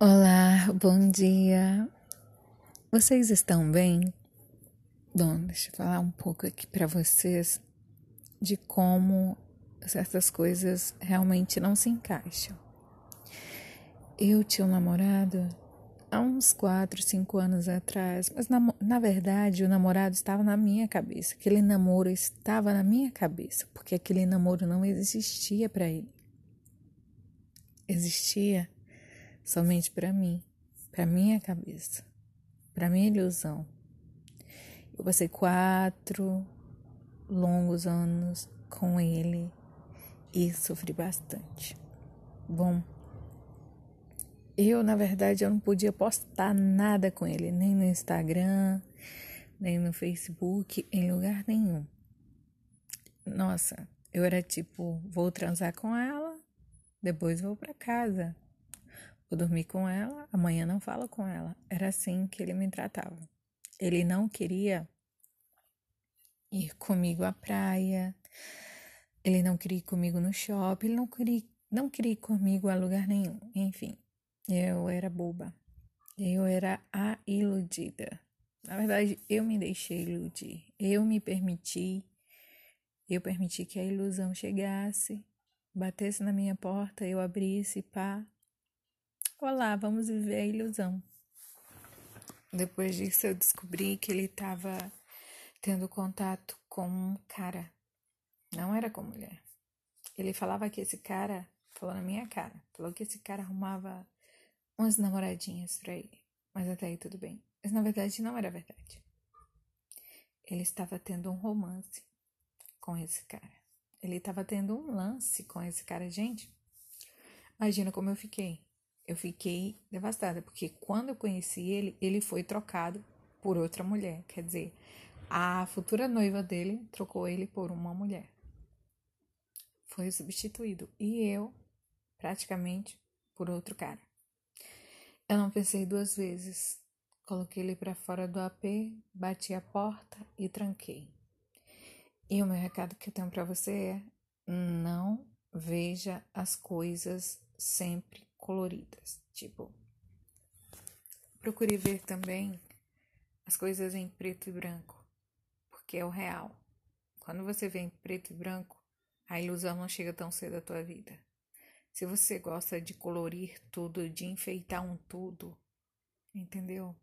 Olá, bom dia. Vocês estão bem? Bom, deixa eu falar um pouco aqui para vocês de como certas coisas realmente não se encaixam. Eu tinha um namorado há uns 4, 5 anos atrás, mas na, na verdade o namorado estava na minha cabeça. Aquele namoro estava na minha cabeça, porque aquele namoro não existia para ele. Existia somente para mim, para minha cabeça, para minha ilusão. Eu passei quatro longos anos com ele e sofri bastante. Bom, eu na verdade eu não podia postar nada com ele, nem no Instagram, nem no Facebook, em lugar nenhum. Nossa, eu era tipo, vou transar com ela, depois vou para casa. Vou dormir com ela, amanhã não falo com ela. Era assim que ele me tratava. Ele não queria ir comigo à praia, ele não queria ir comigo no shopping, ele não queria, não queria ir comigo a lugar nenhum. Enfim, eu era boba. Eu era a iludida. Na verdade, eu me deixei iludir. Eu me permiti, eu permiti que a ilusão chegasse, batesse na minha porta, eu abrisse, pá, Olá, vamos viver a ilusão. Depois disso, eu descobri que ele estava tendo contato com um cara. Não era com mulher. Ele falava que esse cara, falou na minha cara, falou que esse cara arrumava umas namoradinhas pra ele. Mas até aí tudo bem. Mas na verdade não era verdade. Ele estava tendo um romance com esse cara. Ele estava tendo um lance com esse cara, gente. Imagina como eu fiquei eu fiquei devastada, porque quando eu conheci ele, ele foi trocado por outra mulher. Quer dizer, a futura noiva dele trocou ele por uma mulher. Foi substituído. E eu, praticamente, por outro cara. Eu não pensei duas vezes. Coloquei ele para fora do AP, bati a porta e tranquei. E o meu recado que eu tenho para você é: não veja as coisas sempre coloridas. Tipo, procure ver também as coisas em preto e branco, porque é o real. Quando você vê em preto e branco, a ilusão não chega tão cedo à tua vida. Se você gosta de colorir tudo, de enfeitar um tudo, entendeu?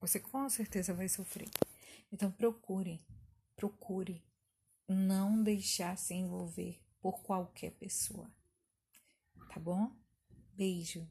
Você com certeza vai sofrer. Então procure, procure não deixar se envolver por qualquer pessoa. Tá bom? Beijo.